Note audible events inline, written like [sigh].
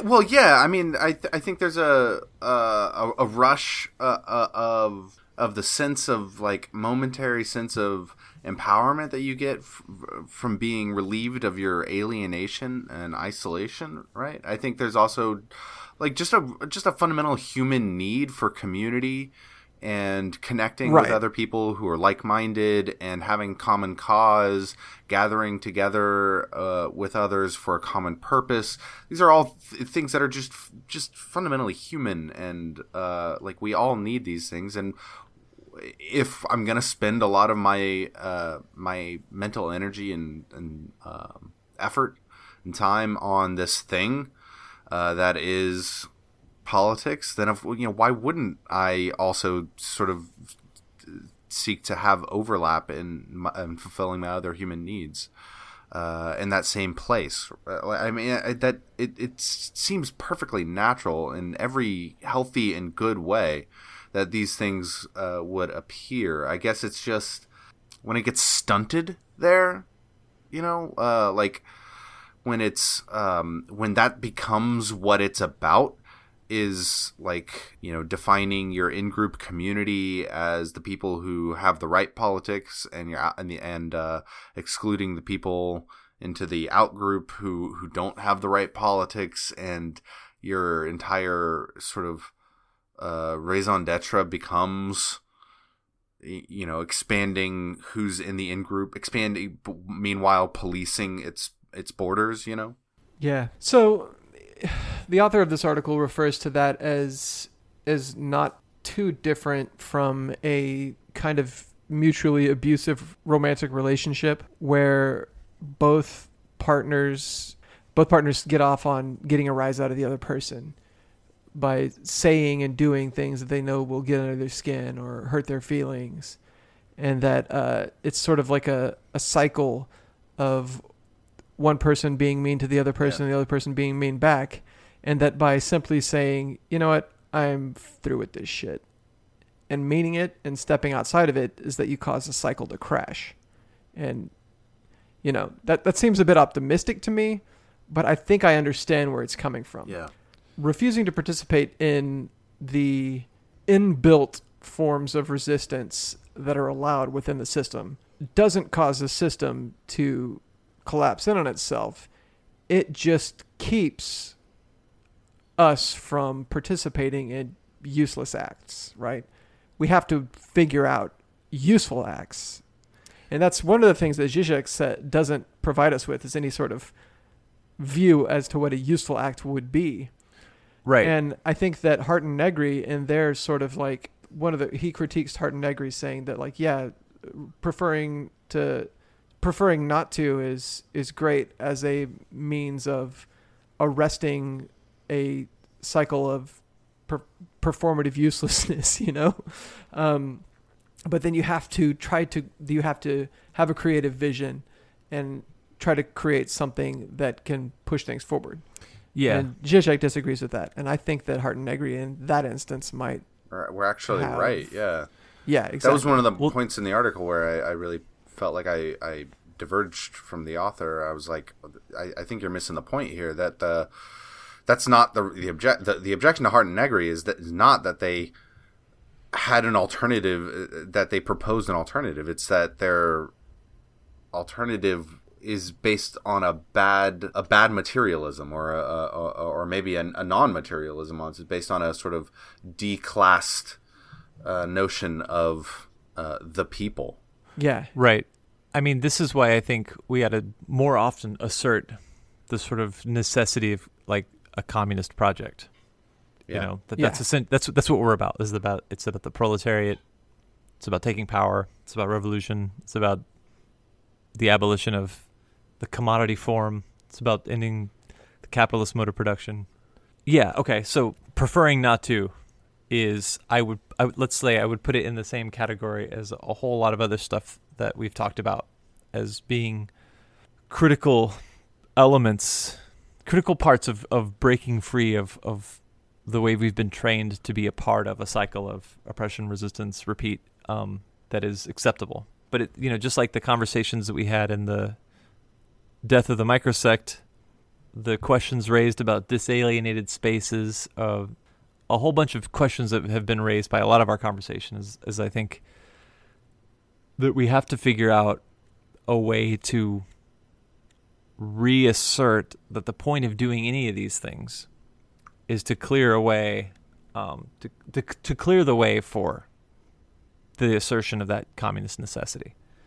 Well, yeah. I mean, I th- I think there's a a, a rush uh, uh, of of the sense of like momentary sense of empowerment that you get f- from being relieved of your alienation and isolation. Right. I think there's also like just a just a fundamental human need for community and connecting Right. with other people who are like-minded and having common cause gathering together uh, with others for a common purpose these are all th- things that are just just fundamentally human and uh, like we all need these things and if i'm going to spend a lot of my uh, my mental energy and, and um, effort and time on this thing uh, that is politics, then if, you know why wouldn't I also sort of seek to have overlap in, my, in fulfilling my other human needs uh, in that same place? I mean, I, that it, it seems perfectly natural in every healthy and good way that these things uh, would appear. I guess it's just when it gets stunted there, you know, uh, like when it's um, when that becomes what it's about is like you know defining your in-group community as the people who have the right politics and you're and the and uh, excluding the people into the out group who who don't have the right politics and your entire sort of uh, raison d'etre becomes you know expanding who's in the in group expanding meanwhile policing its its borders you know Yeah. So the author of this article refers to that as as not too different from a kind of mutually abusive romantic relationship where both partners both partners get off on getting a rise out of the other person by saying and doing things that they know will get under their skin or hurt their feelings. And that uh, it's sort of like a, a cycle of one person being mean to the other person and the other person being mean back and that by simply saying you know what? I'm through with this shit and meaning it and stepping outside of it is that you cause a cycle to crash. And you know that that seems a bit optimistic to me but i think i understand where it's coming from. Yeah. Refusing to participate in the inbuilt forms of resistance that are allowed within the system doesn't cause the system to collapse in on itself. It just keeps us from participating in useless acts, right? We have to figure out useful acts. And that's one of the things that Zizek said doesn't provide us with is any sort of view as to what a useful act would be. Right. And I think that Hardt and Negri in their sort of like one of the he critiques Hardt and Negri saying that like yeah, preferring to preferring not to is is great as a means of arresting a cycle of per- performative uselessness, [laughs] you know. Um, but then you have to try to you have to have a creative vision and try to create something that can push things forward. yeah. And Zizek disagrees with that. And I think that Hardt and Negri in that instance might We're we're actually Have- right. Yeah, yeah, exactly. that was one of the Well- points in the article where I, I really felt like I, I diverged from the author. I was like, I, I think you're missing the point here. That the that's not the the object. The, the objection to Hardt and Negri is that is not that they had an alternative uh, that they proposed an alternative. It's that their alternative is based on a bad a bad materialism or a, a, a or maybe a, a non-materialism it's based on a sort of declassed uh, notion of uh, the people yeah. Right. I mean, this is why I think we ought to more often assert the sort of necessity of like a communist project. You know, that Yeah. that's that's that's what we're about. This is about it's about the proletariat. It's about taking power. It's about revolution. It's about the abolition of the commodity form. It's about ending the capitalist mode of production. Yeah. Okay. So preferring not to is I would, I would let's say I would put it in the same category as a whole lot of other stuff that we've talked about as being critical elements, critical parts of, of breaking free of, of the way we've been trained to be a part of a cycle of oppression, resistance, repeat um, that is acceptable. But it, you know, just like the conversations that we had in the death of the microsect, the questions raised about disalienated spaces, uh, a whole bunch of questions that have been raised by a lot of our conversations, is, I think that we have to figure out a way to reassert that the point of doing any of these things is to clear away, um, to, to, to clear the way for the assertion of that communist necessity.